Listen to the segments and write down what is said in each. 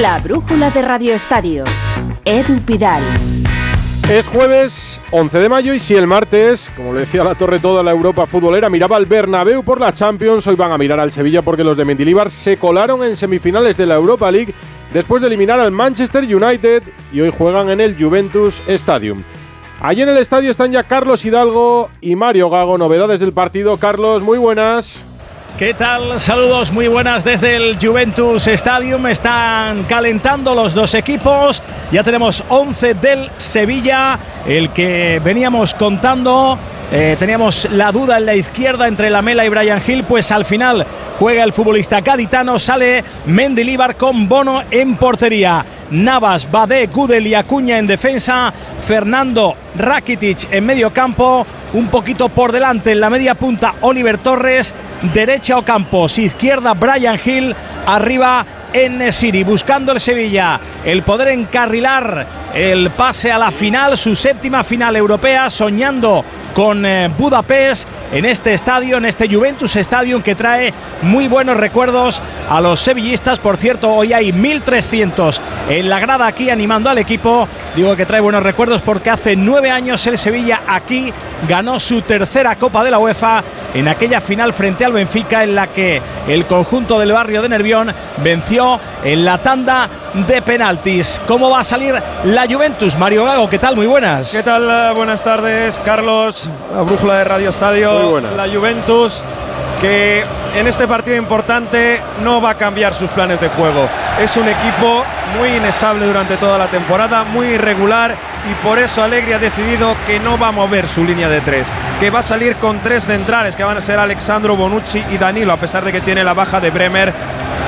La brújula de Radio Estadio. Edu Pidal. Es jueves 11 de mayo y si el martes, como le decía la torre toda la Europa futbolera, miraba al Bernabéu por la Champions, hoy van a mirar al Sevilla porque los de Mendilibar se colaron en semifinales de la Europa League después de eliminar al Manchester United y hoy juegan en el Juventus Stadium. Allí en el estadio están ya Carlos Hidalgo y Mario Gago, novedades del partido. Carlos, muy buenas. ¿Qué tal? Saludos muy buenas desde el Juventus Stadium. Están calentando los dos equipos. Ya tenemos 11 del Sevilla, el que veníamos contando. Eh, teníamos la duda en la izquierda entre Lamela y Brian Hill, pues al final juega el futbolista gaditano, sale Mendilibar con Bono en portería. Navas, Badé, Gudel y Acuña en defensa, Fernando Rakitic en medio campo, un poquito por delante en la media punta Oliver Torres, derecha Ocampos, izquierda Brian Hill, arriba en Siri, buscando el Sevilla. El poder encarrilar el pase a la final, su séptima final europea, soñando con eh, Budapest en este estadio, en este Juventus Stadium que trae muy buenos recuerdos a los sevillistas. Por cierto, hoy hay 1.300 en la grada aquí animando al equipo. Digo que trae buenos recuerdos porque hace nueve años el Sevilla aquí ganó su tercera Copa de la UEFA en aquella final frente al Benfica en la que el conjunto del barrio de Nervión venció en la tanda de penaltis. ¿Cómo va a salir la Juventus? Mario Gago, ¿qué tal? Muy buenas. ¿Qué tal? Buenas tardes, Carlos, la brújula de Radio Estadio, la Juventus, que en este partido importante no va a cambiar sus planes de juego. Es un equipo muy inestable durante toda la temporada, muy irregular y por eso Alegri ha decidido que no va a mover su línea de tres, que va a salir con tres centrales que van a ser Alexandro Bonucci y Danilo, a pesar de que tiene la baja de Bremer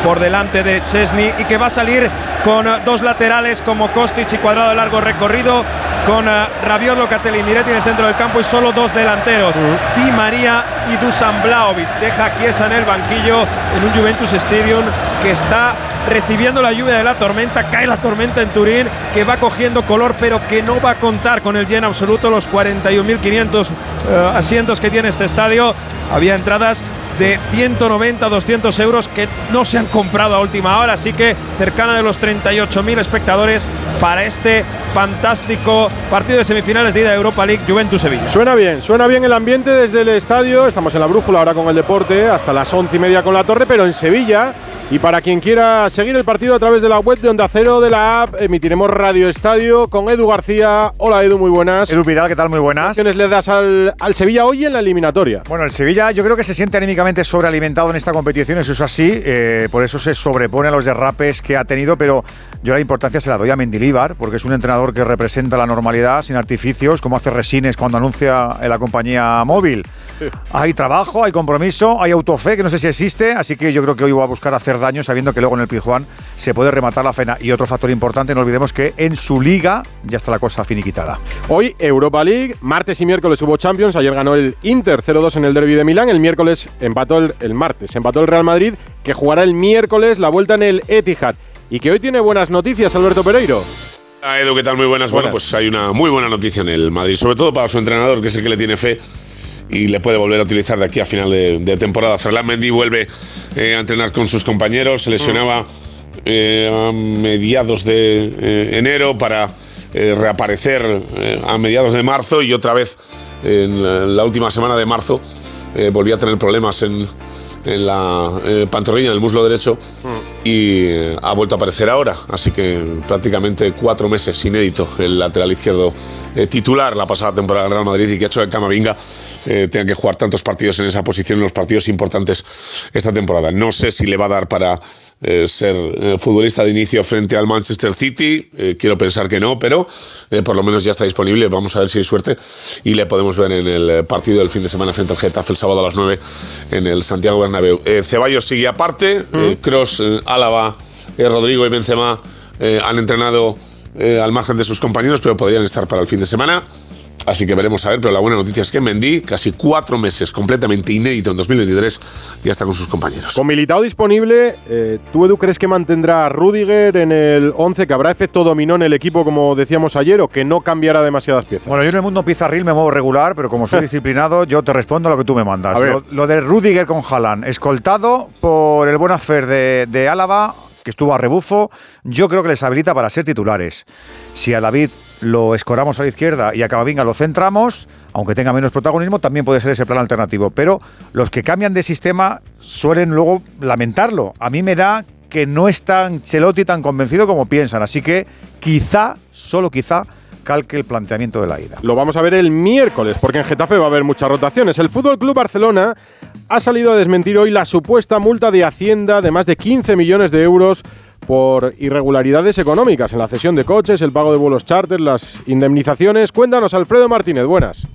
por delante de Chesney y que va a salir con dos laterales como Kostic y Cuadrado de largo recorrido, con uh, Rabiot, Locatelli y Miretti en el centro del campo y solo dos delanteros, Di María y Dusan Blaovic. Deja Chiesa en el banquillo en un Juventus Stadium que está recibiendo la lluvia de la tormenta, cae la tormenta en Turín, que va cogiendo color, pero que no va a contar con el lleno absoluto, los 41.500 eh, asientos que tiene este estadio. Había entradas de 190 200 euros que no se han comprado a última hora, así que cercana de los 38.000 espectadores para este fantástico partido de semifinales de ida de Europa League Juventus-Sevilla. Suena bien, suena bien el ambiente desde el estadio, estamos en la brújula ahora con el deporte, hasta las once y media con la torre, pero en Sevilla y para quien quiera seguir el partido a través de la web de Onda Cero de la app, emitiremos Radio Estadio con Edu García. Hola Edu, muy buenas. Edu Vidal, ¿qué tal? Muy buenas. ¿Qué le das al, al, Sevilla hoy en la eliminatoria? Bueno, el Sevilla yo creo que se siente anímicamente sobrealimentado en esta competición, eso es así, eh, por eso se sobrepone a los derrapes que ha tenido, pero yo la importancia se la doy a Mendilíbar, porque es un entrenador que representa la normalidad, sin artificios, como hace Resines cuando anuncia en la compañía móvil. Hay trabajo, hay compromiso, hay autofe, que no sé si existe, así que yo creo que hoy va a buscar hacer daño sabiendo que luego en el Pizjuán se puede rematar la faena. Y otro factor importante, no olvidemos que en su liga ya está la cosa finiquitada. Hoy Europa League, martes y miércoles hubo Champions, ayer ganó el Inter 0-2 en el derby de Milán, el miércoles empató el, el martes, empató el Real Madrid, que jugará el miércoles la vuelta en el Etihad. Y que hoy tiene buenas noticias, Alberto Pereiro. Ah, Edu, ¿qué tal? Muy buenas. Bueno, pues hay una muy buena noticia en el Madrid, sobre todo para su entrenador, que es el que le tiene fe y le puede volver a utilizar de aquí a final de, temporada. Ferland Mendy vuelve eh, a entrenar con sus compañeros, se lesionaba eh, a mediados de eh, enero para reaparecer a mediados de marzo y otra vez en la, última semana de marzo volvió a tener problemas en, en la pantorrilla, en el muslo derecho y ha vuelto a aparecer ahora. Así que prácticamente cuatro meses inédito el lateral izquierdo titular la pasada temporada del Real Madrid y que ha hecho de Camavinga eh, tenga que jugar tantos partidos en esa posición en los partidos importantes esta temporada. No sé si le va a dar para eh, ser eh, futbolista de inicio frente al Manchester City. quiero pensar que no, pero por lo menos ya está disponible. Vamos a ver si hay suerte y le podemos ver en el partido del fin de semana frente al Getafe el sábado a las 9 en el Santiago Bernabéu. Ceballos sigue aparte. Cross, Álava, Rodrigo y Benzema han entrenado al margen de sus compañeros, pero podrían estar para el fin de semana. Así que veremos a ver, pero la buena noticia es que Mendy, casi cuatro meses completamente inédito en 2023, ya está con sus compañeros. Con Militao disponible, eh, ¿tú Edu crees que mantendrá a Rudiger en el 11, que habrá efecto dominó en el equipo como decíamos ayer o que no cambiará demasiadas piezas? Bueno, yo en el mundo pizarril me muevo regular, pero como soy disciplinado, yo te respondo a lo que tú me mandas. Lo, de Rudiger con Haaland, escoltado por el buen hacer de, de Álava, que estuvo a rebufo, yo creo que les habilita para ser titulares. Si a David lo escoramos a la izquierda y a Camavinga lo centramos, aunque tenga menos protagonismo, también puede ser ese plan alternativo. Pero los que cambian de sistema suelen luego lamentarlo. A mí me da que no es tan Chelotti tan convencido como piensan. Así que quizá, solo quizá, calque el planteamiento de la ida. Lo vamos a ver el miércoles, porque en Getafe va a haber muchas rotaciones. El Fútbol Club Barcelona ha salido a desmentir hoy la supuesta multa de Hacienda de más de 15 millones de euros por irregularidades económicas en la cesión de coches, el pago de vuelos charter, las indemnizaciones. Cuéntanos, Alfredo Martínez, buenas.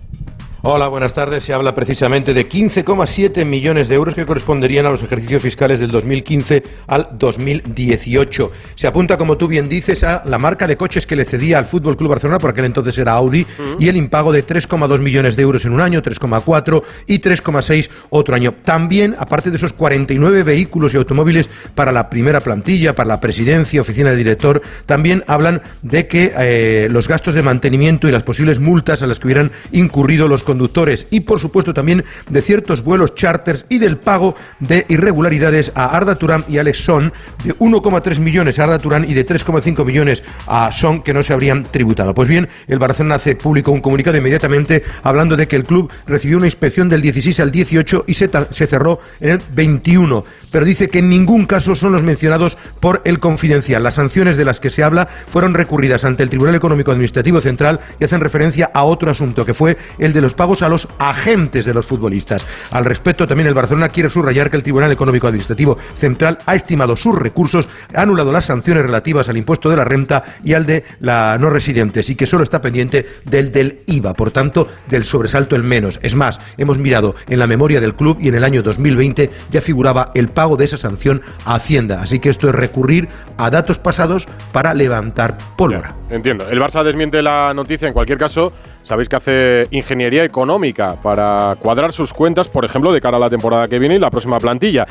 Hola, buenas tardes. Se habla precisamente de 15,7 millones de euros que corresponderían a los ejercicios fiscales del 2015 al 2018. Se apunta, como tú bien dices, a la marca de coches que le cedía al Fútbol Club Barcelona, por aquel entonces era Audi, y el impago de 3,2 millones de euros en un año, 3,4 y 3,6 otro año. También, aparte de esos 49 vehículos y automóviles para la primera plantilla, para la presidencia, oficina de director, también hablan de que eh, los gastos de mantenimiento y las posibles multas a las que hubieran incurrido los conductores y por supuesto también de ciertos vuelos charters y del pago de irregularidades a Arda Turán y Alex Son de 1,3 millones a Arda Turán y de 3,5 millones a Son que no se habrían tributado. Pues bien, el Barcelona hace público un comunicado inmediatamente hablando de que el club recibió una inspección del 16 al 18 y se, se cerró en el 21, pero dice que en ningún caso son los mencionados por el confidencial. Las sanciones de las que se habla fueron recurridas ante el Tribunal Económico Administrativo Central y hacen referencia a otro asunto que fue el de los pagos a los agentes de los futbolistas. Al respecto, también el Barcelona quiere subrayar que el Tribunal Económico Administrativo Central ha estimado sus recursos, ha anulado las sanciones relativas al impuesto de la renta y al de la no residentes y que solo está pendiente del del IVA, por tanto, del sobresalto el menos. Es más, hemos mirado en la memoria del club y en el año 2020 ya figuraba el pago de esa sanción a Hacienda. Así que esto es recurrir a datos pasados para levantar pólvora. entiendo. El Barça desmiente la noticia en cualquier caso. Sabéis que hace ingeniería económica para cuadrar sus cuentas, por ejemplo, de cara a la temporada que viene y la próxima plantilla.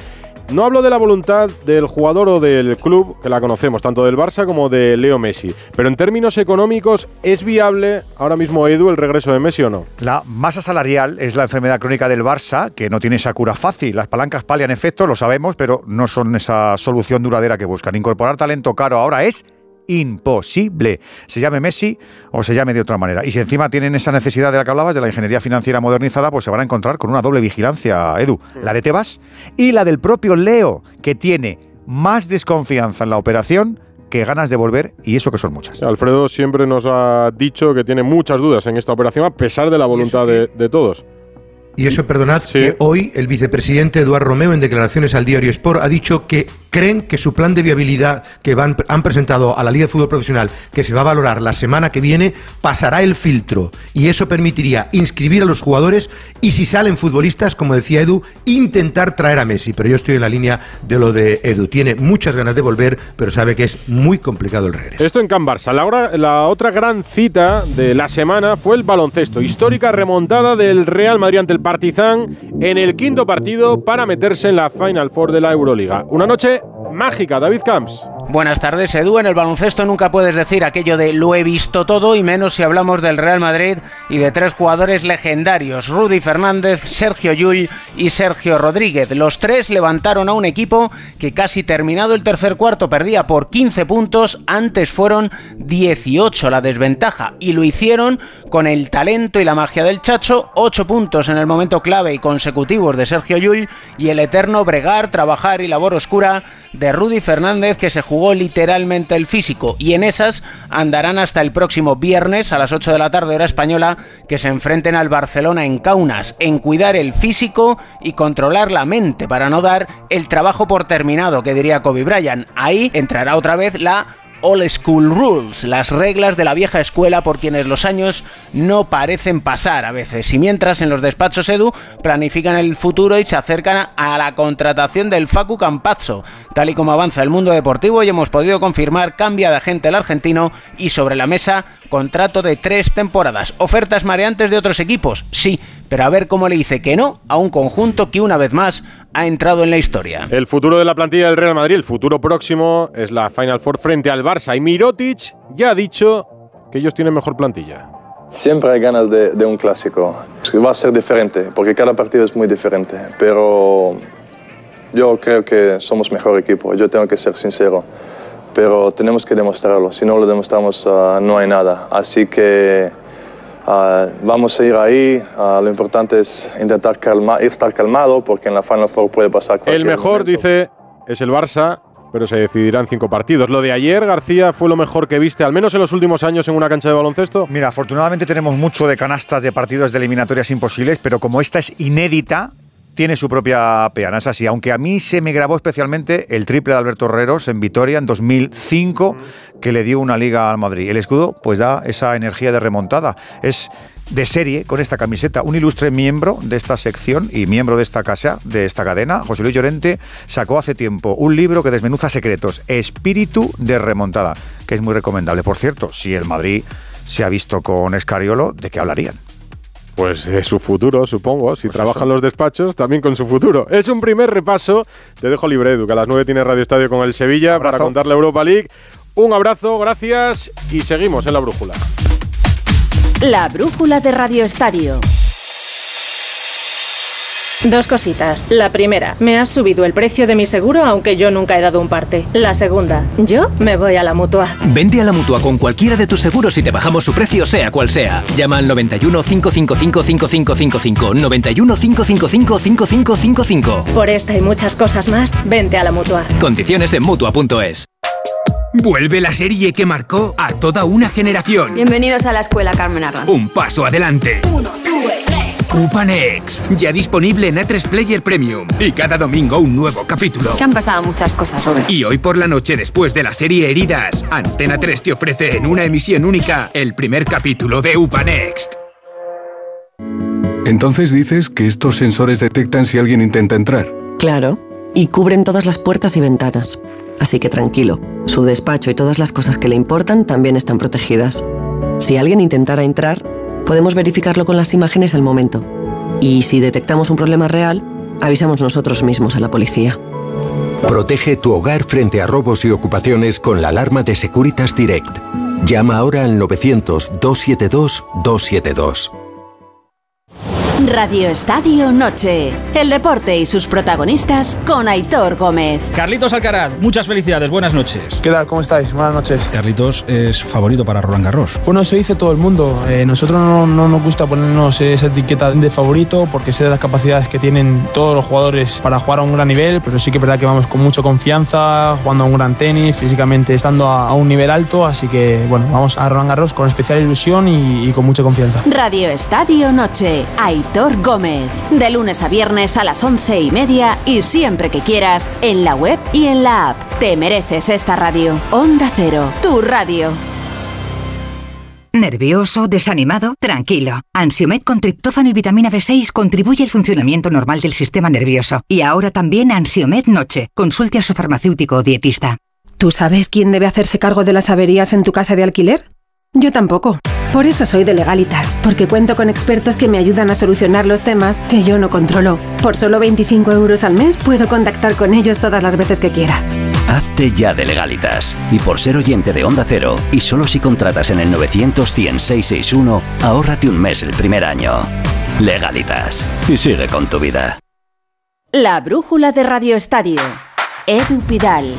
No hablo de la voluntad del jugador o del club, que la conocemos, tanto del Barça como de Leo Messi, pero en términos económicos, ¿es viable ahora mismo, Edu, el regreso de Messi o no? La masa salarial es la enfermedad crónica del Barça, que no tiene esa cura fácil. Las palancas palian efecto, lo sabemos, pero no son esa solución duradera que buscan. Incorporar talento caro ahora es imposible. Se llame Messi o se llame de otra manera. Y si encima tienen esa necesidad de la que hablabas, de la ingeniería financiera modernizada, pues se van a encontrar con una doble vigilancia, Edu. La de Tebas y la del propio Leo, que tiene más desconfianza en la operación que ganas de volver y eso que son muchas. Alfredo siempre nos ha dicho que tiene muchas dudas en esta operación a pesar de la voluntad de, de todos. Y eso, perdonad, que hoy el vicepresidente Eduardo Romeo, en declaraciones al diario Sport, ha dicho que creen que su plan de viabilidad que van, han presentado a la Liga de Fútbol Profesional, que se va a valorar la semana que viene, pasará el filtro. Y eso permitiría inscribir a los jugadores y, si salen futbolistas, como decía Edu, intentar traer a Messi. Pero yo estoy en la línea de lo de Edu. Tiene muchas ganas de volver, pero sabe que es muy complicado el regreso. Esto en Can Barça. La, la otra gran cita de la semana fue el baloncesto. Histórica remontada del Real Madrid ante el Partizan en el quinto partido para meterse en la Final Four de la Euroliga. Una noche mágica, David Camps. Buenas tardes, Edu. En el baloncesto nunca puedes decir aquello de lo he visto todo y menos si hablamos del Real Madrid y de tres jugadores legendarios, Rudy Fernández, Sergio Llull y Sergio Rodríguez. Los tres levantaron a un equipo que casi terminado el tercer cuarto perdía por 15 puntos, antes fueron 18 la desventaja y lo hicieron con el talento y la magia del Chacho, 8 puntos en el momento clave y consecutivos de Sergio Llull y el eterno bregar, trabajar y labor oscura de Rudy Fernández que se jugó jugó literalmente el físico y en esas andarán hasta el próximo viernes a las 8 de la tarde hora española que se enfrenten al Barcelona en Kaunas en cuidar el físico y controlar la mente para no dar el trabajo por terminado que diría Kobe Bryant. Ahí entrará otra vez la Old School Rules, las reglas de la vieja escuela por quienes los años no parecen pasar a veces. Y mientras en los despachos Edu planifican el futuro y se acercan a la contratación del Facu Campazzo. Tal y como avanza el mundo deportivo y hemos podido confirmar cambia de agente el argentino y sobre la mesa contrato de tres temporadas. Ofertas mareantes de otros equipos, sí, pero a ver cómo le dice que no a un conjunto que una vez más ha entrado en la historia. El futuro de la plantilla del Real Madrid, el futuro próximo es la Final Four frente al Barça y Mirotic ya ha dicho que ellos tienen mejor plantilla. Siempre hay ganas de, de un clásico. Va a ser diferente, porque cada partido es muy diferente, pero yo creo que somos mejor equipo, yo tengo que ser sincero, pero tenemos que demostrarlo, si no lo demostramos ah, no hay nada. Así que ah, vamos a ir ahí, ah, lo importante es intentar estar calmado porque en la Final Four puede pasar cualquier El mejor, dice, es el Barça, pero se decidirán cinco partidos. Lo de ayer, García, fue lo mejor que viste, al menos en los últimos años, en una cancha de baloncesto. Mira, afortunadamente tenemos mucho de canastas de partidos de eliminatorias imposibles, pero como esta es inédita, tiene su propia peana, es así. Aunque a mí se me grabó especialmente el triple de Alberto Herreros en Vitoria en 2005, que le dio una liga al Madrid. El escudo, pues da esa energía de remontada. Es de serie con esta camiseta. Un ilustre miembro de esta sección y miembro de esta casa, de esta cadena, José Luis Llorente, sacó hace tiempo un libro que desmenuza secretos, Espíritu de Remontada, que es muy recomendable. Por cierto, si el Madrid se ha visto con Escariolo, ¿de qué hablarían? Pues de su futuro, supongo. Si pues trabajan los despachos, también con su futuro. Es un primer repaso. Te dejo libre, Edu, que a las 9 tiene Radio Estadio con el Sevilla para contar la Europa League. Un abrazo, gracias y seguimos en la brújula. La brújula de Radio Estadio. Dos cositas. La primera, me has subido el precio de mi seguro aunque yo nunca he dado un parte. La segunda, yo me voy a la mutua. Vende a la mutua con cualquiera de tus seguros y te bajamos su precio sea cual sea. Llama al 91 555 5555. 91 555 5555. Por esta y muchas cosas más, vente a la mutua. Condiciones en mutua.es. Vuelve la serie que marcó a toda una generación. Bienvenidos a la escuela Carmen Arranz. Un paso adelante. Uno, Upa Next, ya disponible en A3 Player Premium. Y cada domingo un nuevo capítulo. Que han pasado muchas cosas, Robert. Y hoy por la noche, después de la serie Heridas, Antena 3 te ofrece en una emisión única el primer capítulo de Upa Next. Entonces dices que estos sensores detectan si alguien intenta entrar. Claro, y cubren todas las puertas y ventanas. Así que tranquilo, su despacho y todas las cosas que le importan también están protegidas. Si alguien intentara entrar, Podemos verificarlo con las imágenes al momento. Y si detectamos un problema real, avisamos nosotros mismos a la policía. Protege tu hogar frente a robos y ocupaciones con la alarma de Securitas Direct. Llama ahora al 900-272-272. Radio Estadio Noche. El deporte y sus protagonistas con Aitor Gómez. Carlitos Alcaraz, muchas felicidades, buenas noches. ¿Qué tal? ¿Cómo estáis? Buenas noches. Carlitos es favorito para Roland Garros. Bueno, eso dice todo el mundo. Eh, nosotros no, nos gusta ponernos esa etiqueta de favorito porque sé de las capacidades que tienen todos los jugadores para jugar a un gran nivel, pero sí que es verdad que vamos con mucha confianza, jugando a un gran tenis, físicamente estando a, un nivel alto, así que bueno, vamos a Roland Garros con especial ilusión y, y con mucha confianza. Radio Estadio Noche. Aitor Gómez. De lunes a viernes a las once y media y siempre que quieras en la web y en la app. Te mereces esta radio. Onda Cero, tu radio. ¿Nervioso? ¿Desanimado? Tranquilo. Ansiomet con triptófano y vitamina B6 contribuye al funcionamiento normal del sistema nervioso. Y ahora también Ansiomet Noche. Consulte a su farmacéutico o dietista. ¿Tú sabes quién debe hacerse cargo de las averías en tu casa de alquiler? Yo tampoco. Por eso soy de legalitas, porque cuento con expertos que me ayudan a solucionar los temas que yo no controlo. Por solo 25 euros al mes puedo contactar con ellos todas las veces que quiera. Hazte ya de legalitas. Y por ser oyente de Onda Cero, y solo si contratas en el 900 661 ahórrate un mes el primer año. Legalitas. Y sigue con tu vida. La brújula de Radio Estadio. Edu Pidal.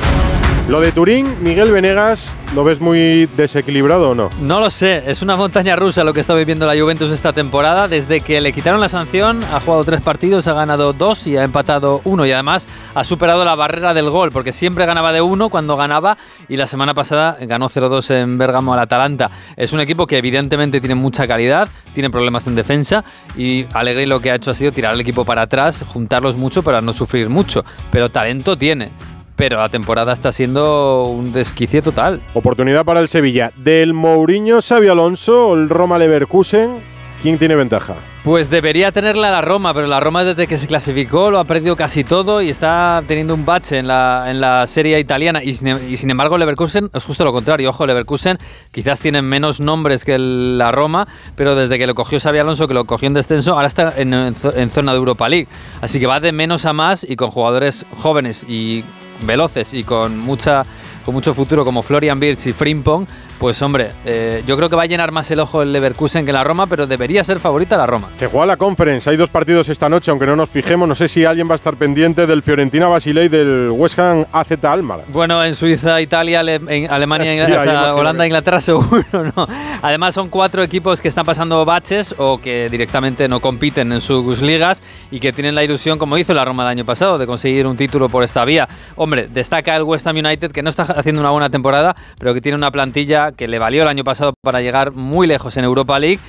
Lo de Turín, Miguel Venegas, ¿lo ves muy desequilibrado o no? No lo sé, es una montaña rusa lo que está viviendo la Juventus esta temporada. Desde que le quitaron la sanción, ha jugado tres partidos, ha ganado dos y ha empatado uno. Y además ha superado la barrera del gol, porque siempre ganaba de uno cuando ganaba. Y la semana pasada ganó 0-2 en Bergamo al Atalanta. Es un equipo que evidentemente tiene mucha calidad, tiene problemas en defensa. Y Alegre lo que ha hecho ha sido tirar al equipo para atrás, juntarlos mucho para no sufrir mucho. Pero talento tiene pero la temporada está siendo un desquicie total. Oportunidad para el Sevilla. Del Mourinho Xavi Alonso, el Roma Leverkusen, ¿Quién tiene ventaja? Pues debería tenerla la Roma, pero la Roma desde que se clasificó lo ha perdido casi todo y está teniendo un bache en la, en la serie italiana. Y sin, embargo, Leverkusen es justo lo contrario. Ojo, Leverkusen quizás tiene menos nombres que la Roma, pero desde que lo cogió Xavi Alonso, que lo cogió en descenso, ahora está en, en zona de Europa League. Así que va de menos a más y con jugadores jóvenes y veloces y con mucha con mucho futuro como Florian Birch y Frimpong, pues hombre, eh, yo creo que va a llenar más el ojo el Leverkusen que la Roma, pero debería ser favorita la Roma. Se juega la Conference, hay dos partidos esta noche, aunque no nos fijemos, no sé si alguien va a estar pendiente del Fiorentina Basilei del West Ham AZ Almar. Bueno, en Suiza, Italia, en Alemania, Holanda, Inglaterra seguro, ¿no? Además son cuatro equipos que están pasando baches o que directamente no compiten en sus ligas y que tienen la ilusión, como hizo la Roma el año pasado, de conseguir un título por esta vía. Hombre, destaca el West Ham United, que no está haciendo una buena temporada, pero que tiene una plantilla que le valió el año pasado para llegar muy lejos en Europa League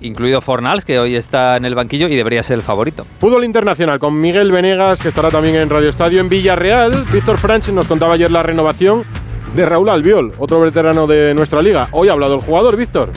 incluido Fornals, que hoy está en el banquillo y debería ser el favorito. Fútbol internacional con Miguel Venegas, que estará también en Radio Estadio en Villarreal. Víctor Franch nos contaba ayer la renovación de Raúl Albiol, otro veterano de nuestra liga. Hoy ha hablado el jugador, Víctor.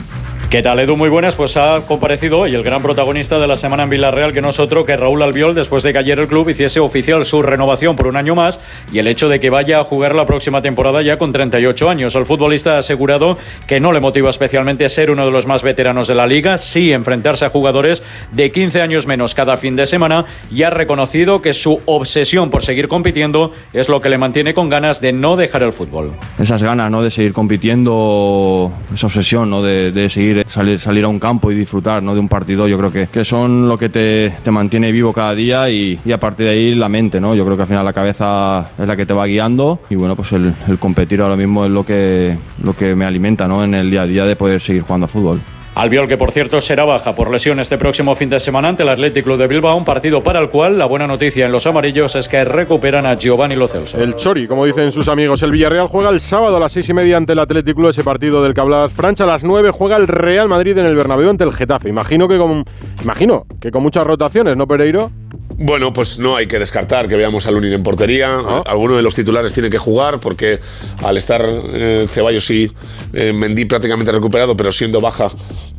¿Qué tal, Edu? Muy buenas. Pues ha comparecido hoy el gran protagonista de la semana en Villarreal, que no es otro que Raúl Albiol, después de que ayer el club hiciese oficial su renovación por un año más y el hecho de que vaya a jugar la próxima temporada ya con 38 años. El futbolista ha asegurado que no le motiva especialmente ser uno de los más veteranos de la liga, sí enfrentarse a jugadores de 15 años menos cada fin de semana y ha reconocido que su obsesión por seguir compitiendo es lo que le mantiene con ganas de no dejar el fútbol. Esas ganas, ¿no? De seguir compitiendo, esa obsesión, ¿no? de, de seguir salir, a un campo y disfrutar ¿no? de un partido, yo creo que, que son lo que te, te mantiene vivo cada día y, a partir de ahí la mente, ¿no? Yo creo que al final la cabeza es la que te va guiando y bueno, pues el, el competir ahora mismo es lo que, lo que me alimenta ¿no? en el día a día de poder seguir jugando a fútbol. Albiol, que por cierto será baja por lesión este próximo fin de semana ante el Athletic Club de Bilbao, un partido para el cual la buena noticia en los amarillos es que recuperan a Giovanni Lo Celso. El Chori, como dicen sus amigos. El Villarreal juega el sábado a las seis y media ante el Athletic Club, ese partido del que hablabas. Francha a las nueve juega el Real Madrid en el Bernabéu ante el Getafe. Imagino que con, imagino que con muchas rotaciones, ¿no, Pereiro? Bueno, pues no hay que descartar que veamos al Lunin en portería. ¿Ah? Alguno de los titulares tiene que jugar porque al estar eh, Ceballos y eh, Mendy prácticamente recuperado, pero siendo baja,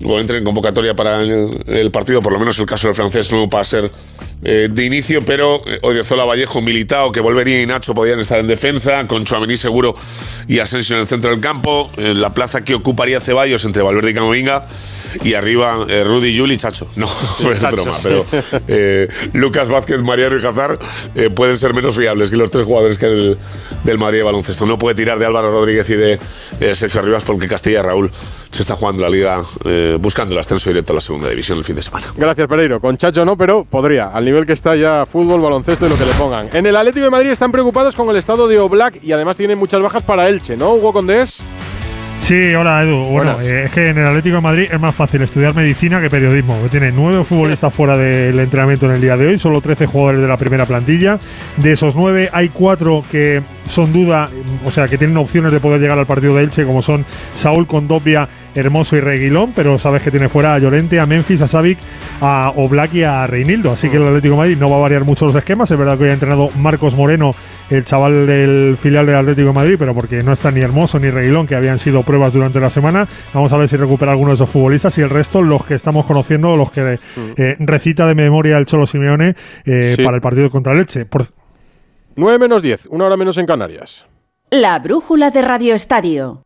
luego entre en convocatoria para el, el, partido, por lo menos el caso del francés no va a ser eh, de inicio, pero eh, Odriozola, Vallejo, Militao, que volvería y Nacho podían estar en defensa, con Chuamení seguro y Asensio en el centro del campo, en la plaza que ocuparía Ceballos entre Valverde y Camavinga, y arriba eh, Rudy, Juli y Chacho. No, es broma, pero eh, Lucas Vázquez, Mariano y Hazard eh, pueden ser menos fiables que los tres jugadores que el, del Madrid de baloncesto. No puede tirar de Álvaro Rodríguez y de Sergio Rivas porque Castilla Raúl se está jugando la liga buscando el ascenso directo a la segunda división el fin de semana. Gracias, Pereiro. Con Chacho no, pero podría. Al nivel que está ya fútbol, baloncesto y lo que le pongan. En el Atlético de Madrid están preocupados con el estado de Oblak y además tienen muchas bajas para Elche, ¿no, Hugo Condés? Sí, hola Edu. Bueno, eh, es que en el Atlético de Madrid es más fácil estudiar medicina que periodismo. Tiene nueve futbolistas fuera del entrenamiento en el día de hoy, solo 13 jugadores de la primera plantilla. De esos nueve hay cuatro que son duda, o sea, que tienen opciones de poder llegar al partido de Elche, como son Saúl Condopia, Hermoso y Reguilón, pero sabes que tiene fuera a Llorente, a Memphis, a Savic, a Oblak y a Reinildo. Así que el Atlético de Madrid no va a variar mucho los esquemas. Es verdad que hoy ha entrenado Marcos Moreno, el chaval del filial del Atlético de Madrid, pero porque no está ni Hermoso ni Reguilón, que habían sido pruebas durante la semana. Vamos a ver si recupera alguno de esos futbolistas y el resto, los que estamos conociendo, los que eh, recita de memoria el Cholo Simeone eh, sí. para el partido contra Leche. Por... 9 menos 10, una hora menos en Canarias. La brújula de Radio Estadio.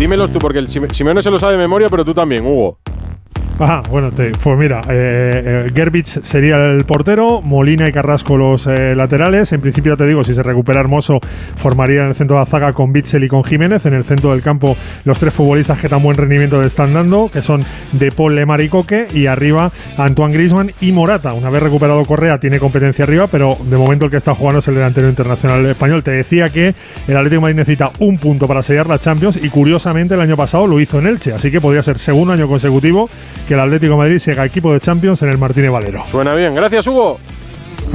Dímelos tú, porque el Simeone se lo sabe de memoria, pero tú también, Hugo. Ajá, bueno, pues mira, eh, eh, Gerbich sería el portero, Molina y Carrasco los eh, laterales. En principio, te digo, si se recupera Hermoso, formaría en el centro de la zaga con Bitzel y con Jiménez. En el centro del campo, los tres futbolistas que tan buen rendimiento le están dando, que son De Paul, Lemar y Coque. Y arriba, Antoine Grisman y Morata. Una vez recuperado Correa, tiene competencia arriba, pero de momento el que está jugando es el delantero internacional español. Te decía que el Atlético Madrid necesita un punto para sellar la Champions y curiosamente el año pasado lo hizo en Elche. Así que podría ser segundo año consecutivo que el Atlético de Madrid siga equipo de Champions en el Martínez Valero. Suena bien, gracias Hugo.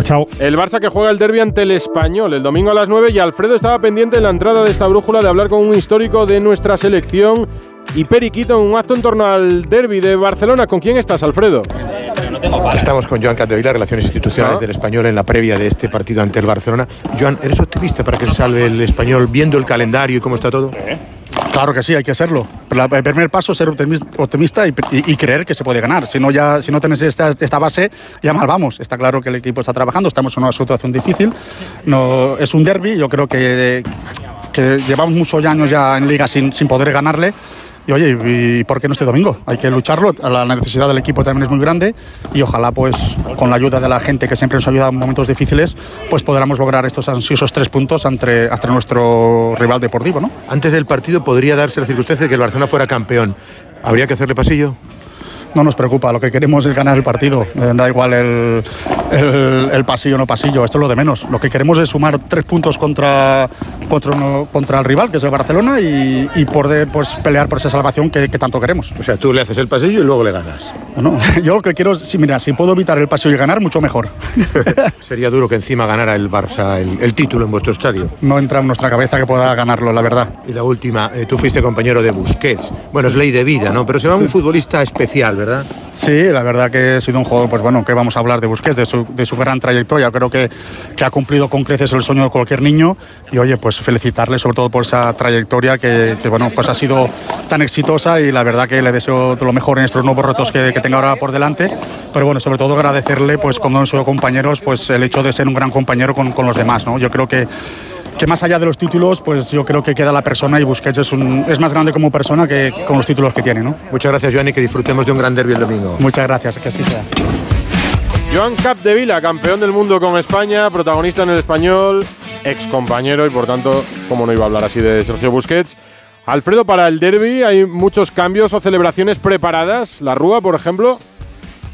Chao. El Barça que juega el derby ante el Español el domingo a las 9 y Alfredo estaba pendiente en la entrada de esta brújula de hablar con un histórico de nuestra selección y Periquito en un acto en torno al derby de Barcelona. ¿Con quién estás, Alfredo? Estamos con Joan Capdevila, Relaciones Institucionales ¿Ah? del Español, en la previa de este partido ante el Barcelona. Joan, ¿eres optimista para que se salve el Español viendo el calendario y cómo está todo? ¿Eh? Claro que sí, hay que hacerlo. El primer paso es ser optimista y, creer que se puede ganar. Si no, ya, si no tienes esta, base, ya mal vamos. Está claro que el equipo está trabajando, estamos en una situación difícil. No, es un derby, yo creo que, llevamos muchos años ya en liga sin poder ganarle y oye, ¿y por qué no este domingo? Hay que lucharlo, la necesidad del equipo también es muy grande y ojalá pues con la ayuda de la gente que siempre nos ayuda en momentos difíciles, pues podamos lograr estos ansiosos tres puntos ante, nuestro rival deportivo, ¿no? Antes del partido podría darse la circunstancia de que el Barcelona fuera campeón. ¿Habría que hacerle pasillo? No nos preocupa, lo que queremos es ganar el partido. Eh, da igual el, el, pasillo o no pasillo, esto es lo de menos. Lo que queremos es sumar tres puntos contra, contra, contra el rival, que es el Barcelona, y, y poder pues, pelear por esa salvación que, tanto queremos. O sea, tú le haces el pasillo y luego le ganas. No, yo lo que quiero es, si, mira, si puedo evitar el pasillo y ganar, mucho mejor. Sería duro que encima ganara el Barça el, título en vuestro estadio. No entra en nuestra cabeza que pueda ganarlo, la verdad. Y la última, eh, tú fuiste compañero de Busquets. Bueno, es ley de vida, ¿no? Pero se va un futbolista especial, ¿verdad? Sí, la verdad que ha sido un juego, pues bueno, que vamos a hablar de Busquets, de su, gran trayectoria. Creo que, que, ha cumplido con creces el sueño de cualquier niño y oye, pues felicitarle sobre todo por esa trayectoria que, que bueno, pues ha sido tan exitosa y la verdad que le deseo lo mejor en estos nuevos retos que, que tenga ahora por delante. Pero bueno, sobre todo agradecerle, pues como han sido compañeros, pues el hecho de ser un gran compañero con, con los demás, ¿no? Yo creo que que más allá de los títulos, pues yo creo que queda la persona y Busquets es, un, es más grande como persona que con los títulos que tiene. ¿no? Muchas gracias, Joan, y que disfrutemos de un gran derbi el domingo. Muchas gracias, que así sea. Joan Capdevila, campeón del mundo con España, protagonista en el español, ex compañero y por tanto, como no iba a hablar así de Sergio Busquets. Alfredo, para el derby hay muchos cambios o celebraciones preparadas. La Rúa, por ejemplo.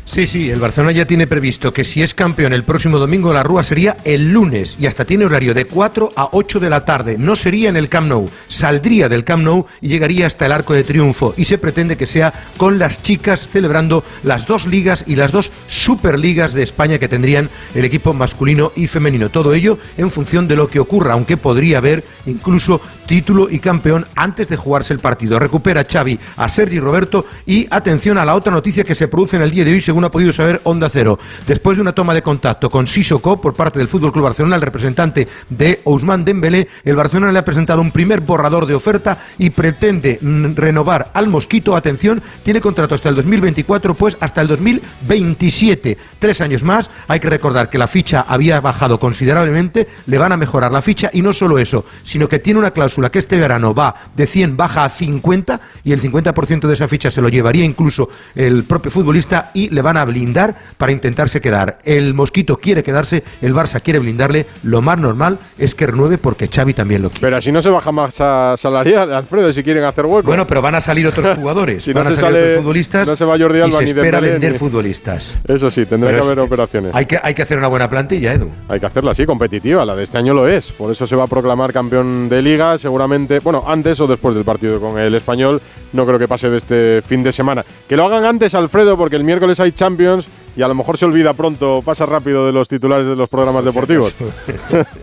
Sí, sí, el Barcelona ya tiene previsto que si es campeón el próximo domingo la Rúa sería el lunes y hasta tiene horario de 4 a 8 de la tarde. No sería en el Camp Nou, saldría del Camp Nou y llegaría hasta el Arco de Triunfo y se pretende que sea con las chicas celebrando las dos ligas y las dos superligas de España que tendrían el equipo masculino y femenino. Todo ello en función de lo que ocurra, aunque podría haber incluso título y campeón antes de jugarse el partido. Recupera Xavi a Sergi Roberto y atención a la otra noticia que se produce en el día de hoy según ha podido saber Onda Cero. Después de una toma de contacto con Sissoko por parte del Fútbol Club Barcelona, el representante de Ousmane Dembélé, el Barcelona le ha presentado un primer borrador de oferta y pretende mm, renovar al Mosquito. Atención, tiene contrato hasta el 2024, pues hasta el 2027. Tres años más. Hay que recordar que la ficha había bajado considerablemente, le van a mejorar la ficha y no solo eso, sino que tiene una cláusula que este verano va de 100 baja a 50 y el 50% de esa ficha se lo llevaría incluso el propio futbolista y le van a blindar para intentarse quedar. El Mosquito quiere quedarse, el Barça quiere blindarle. Lo más normal es que renueve porque Xavi también lo quiere. Pero si no se baja más salarial, Alfredo, si quieren hacer hueco. Bueno, pero van a salir otros jugadores. si van no a se salir sale, otros futbolistas. No se va Jordi Alba y se ni espera Dembélé, vender ni- futbolistas. Eso sí, tendrá Pero que haber es- operaciones. Hay que, hay que hacer una buena plantilla, Edu. Hay que hacerla así, competitiva. La de este año lo es. Por eso se va a proclamar campeón de liga. Seguramente, bueno, antes o después del partido con el español. No creo que pase de este fin de semana. Que lo hagan antes, Alfredo, porque el miércoles hay Champions y a lo mejor se olvida pronto, pasa rápido de los titulares de los programas deportivos.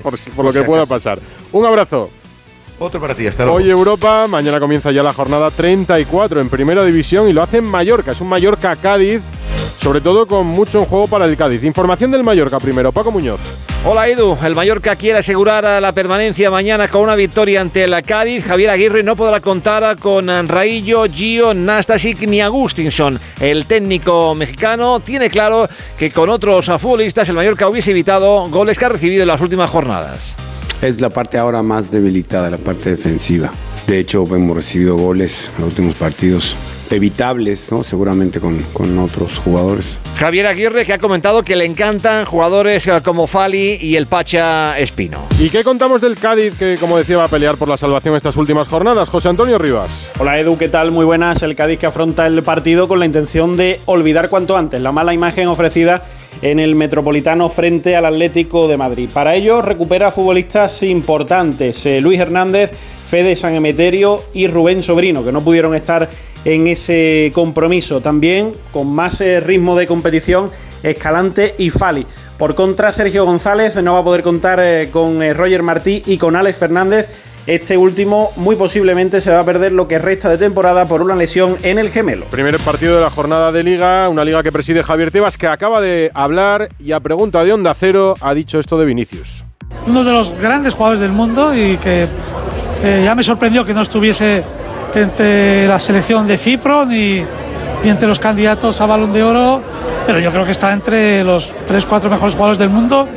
por, si- lo que pueda pasar. Un abrazo. Otro para ti, hasta luego. Hoy Europa, mañana comienza ya la jornada 34 en Primera División y lo hace en Mallorca. Es un Mallorca-Cádiz, sobre todo con mucho en juego para el Cádiz. Información del Mallorca primero, Paco Muñoz. Hola Edu, el Mallorca quiere asegurar la permanencia mañana con una victoria ante el Cádiz. Javier Aguirre no podrá contar con Raillo, Gio, Nastasic ni Agustinson. El técnico mexicano tiene claro que con otros futbolistas el Mallorca hubiese evitado goles que ha recibido en las últimas jornadas. Es la parte ahora más debilitada, la parte defensiva. De hecho, hemos recibido goles en los últimos partidos evitables, ¿no? seguramente con, con otros jugadores. Javier Aguirre que ha comentado que le encantan jugadores eh, como Fali y el Pacha Espino. ¿Y qué contamos del Cádiz que, como decía, va a pelear por la salvación estas últimas jornadas? José Antonio Rivas. Hola Edu, ¿qué tal? Muy buenas. El Cádiz que afronta el partido con la intención de olvidar cuanto antes la mala imagen ofrecida en el Metropolitano frente al Atlético de Madrid. Para ello recupera futbolistas importantes, eh, Luis Hernández, Fede San Emeterio y Rubén Sobrino, que no pudieron estar en ese compromiso. También con más eh, ritmo de competición, Escalante y Fali. Por contra, Sergio González no va a poder contar eh, con eh, Roger Martí y con Alex Fernández. Este último muy posiblemente se va a perder lo que resta de temporada por una lesión en el gemelo. Primer partido de la jornada de liga, una liga que preside Javier Tebas, que acaba de hablar y a pregunta de Onda Cero ha dicho esto de Vinicius. uno de los grandes jugadores del mundo y que eh, ya me sorprendió que no estuviese entre la selección de Cipro ni, ni entre los candidatos a Balón de Oro, pero yo creo que está entre los 3-4 mejores jugadores del mundo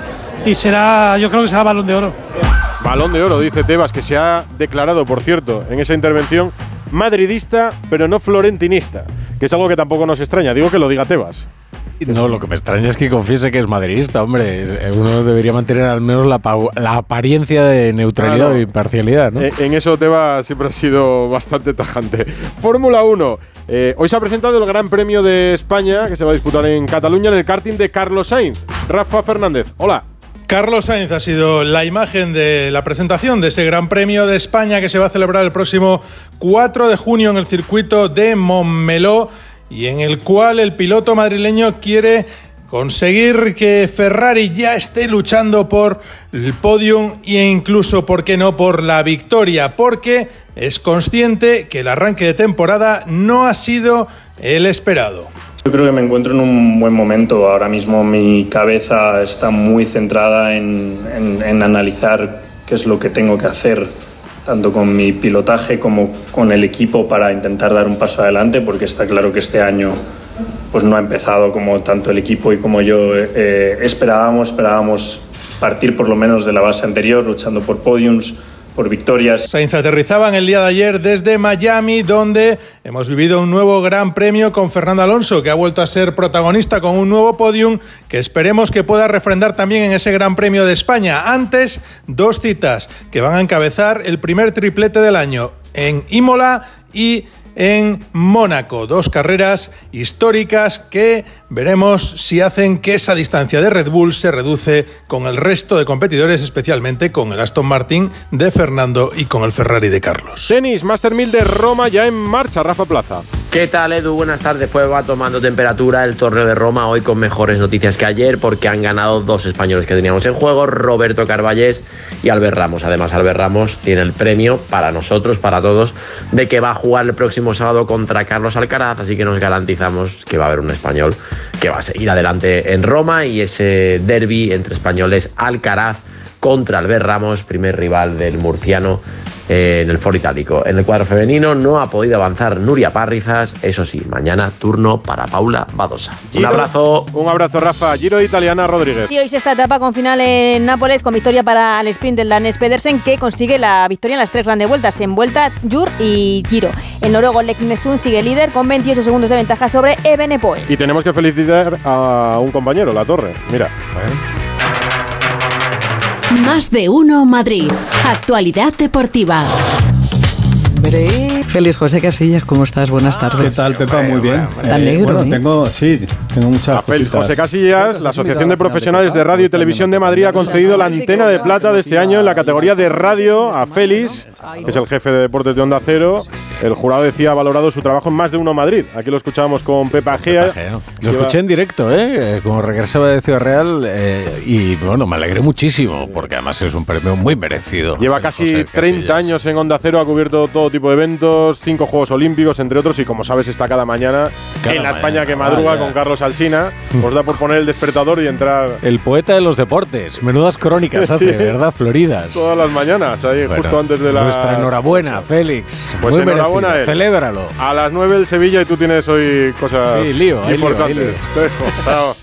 y será, yo creo que será Balón de Oro. Balón de oro, dice Tebas, que se ha declarado, por cierto, en esa intervención madridista, pero no florentinista, que es algo que tampoco nos extraña. Digo que lo diga Tebas. No, lo que me extraña es que confiese que es madridista, hombre. Uno debería mantener al menos la, la apariencia de neutralidad e imparcialidad, ¿no? En, en eso Tebas siempre ha sido bastante tajante. Fórmula 1. Eh, hoy se ha presentado el Gran Premio de España que se va a disputar en Cataluña en el karting de Carlos Sainz. Rafa Fernández, hola. Carlos Sainz ha sido la imagen de la presentación de ese Gran Premio de España que se va a celebrar el próximo 4 de junio en el circuito de Montmeló y en el cual el piloto madrileño quiere conseguir que Ferrari ya esté luchando por el podium e incluso, ¿por qué no?, por la victoria, porque es consciente que el arranque de temporada no ha sido el esperado. Yo creo que me encuentro en un buen momento. Ahora mismo mi cabeza está muy centrada en, en analizar qué es lo que tengo que hacer tanto con mi pilotaje como con el equipo para intentar dar un paso adelante, porque está claro que este año pues no ha empezado como tanto el equipo y como yo eh, esperábamos. Esperábamos partir por lo menos de la base anterior, luchando por podiums, por victorias. El día de ayer desde Miami, donde hemos vivido un nuevo gran premio con Fernando Alonso, que ha vuelto a ser protagonista con un nuevo podium que esperemos que pueda refrendar también en ese Gran Premio de España. Antes, dos citas que van a encabezar el primer triplete del año en Imola y en Mónaco. Dos carreras históricas que veremos si hacen que esa distancia de Red Bull se reduce con el resto de competidores, especialmente con el Aston Martin de Fernando y con el Ferrari de Carlos. Tenis, Master 1000 de Roma ya en marcha, Rafa Plaza. ¿Qué tal, Edu? Buenas tardes. Pues va tomando temperatura el torneo de Roma hoy con mejores noticias que ayer porque han ganado dos españoles que teníamos en juego, Roberto Carballés y Albert Ramos. Además, Albert Ramos tiene el premio para nosotros, para todos, de que va a jugar el próximo sábado contra Carlos Alcaraz, así que nos garantizamos que va a haber un español que va a seguir adelante en Roma y ese derby entre españoles Alcaraz contra Albert Ramos, primer rival del murciano en el foro itálico. En el cuadro femenino no ha podido avanzar Nuria Parrizas, eso sí, mañana turno para Paula Badosa. un abrazo. Un abrazo, Rafa. Giro de Italiana Rodríguez. Y hoy esta etapa con final en Nápoles, con victoria para el sprint del danés Pedersen, que consigue la victoria en las tres grandes vueltas, en Vuelta, Jur y Giro. El noruego Leknesund sigue líder con 28 segundos de ventaja sobre Ebenepoel. Y tenemos que felicitar a un compañero, La Torre. Mira. Más de uno Madrid. Actualidad deportiva. Feliz José Casillas, ¿cómo estás? Buenas tardes. ¿Qué tal, Pepa? Muy bien. Tan negro, bueno, ¿eh? tengo, sí, tengo muchas Feliz. José Casillas, la Asociación de Profesionales de Radio y Televisión de Madrid ha concedido la antena de plata de este año en la categoría de radio a Félix, que es el jefe de deportes de Onda Cero. El jurado decía ha valorado su trabajo en más de uno Madrid. Aquí lo escuchábamos con Pepa Gea. Lo escuché en directo, ¿eh? Eh, Como regresaba de Ciudad Real eh, y bueno, me alegré muchísimo porque además es un premio muy merecido. Lleva casi José 30 años en Onda Cero, ha cubierto todo tipo de eventos, cinco Juegos Olímpicos, entre otros, y como sabes está cada mañana Cada en la mañana. España que madruga con Carlos Alsina. Os da por poner el despertador y entrar El poeta de los deportes. Menudas crónicas Sí. hace, ¿verdad? Floridas. todas las mañanas, ahí Bueno, justo antes de la... Nuestra enhorabuena, Félix. Pues Muy enhorabuena a él. Celébralo. A las 9 el Sevilla y tú tienes hoy cosas Sí, lío, hay lío, hay importantes. lío. Chao.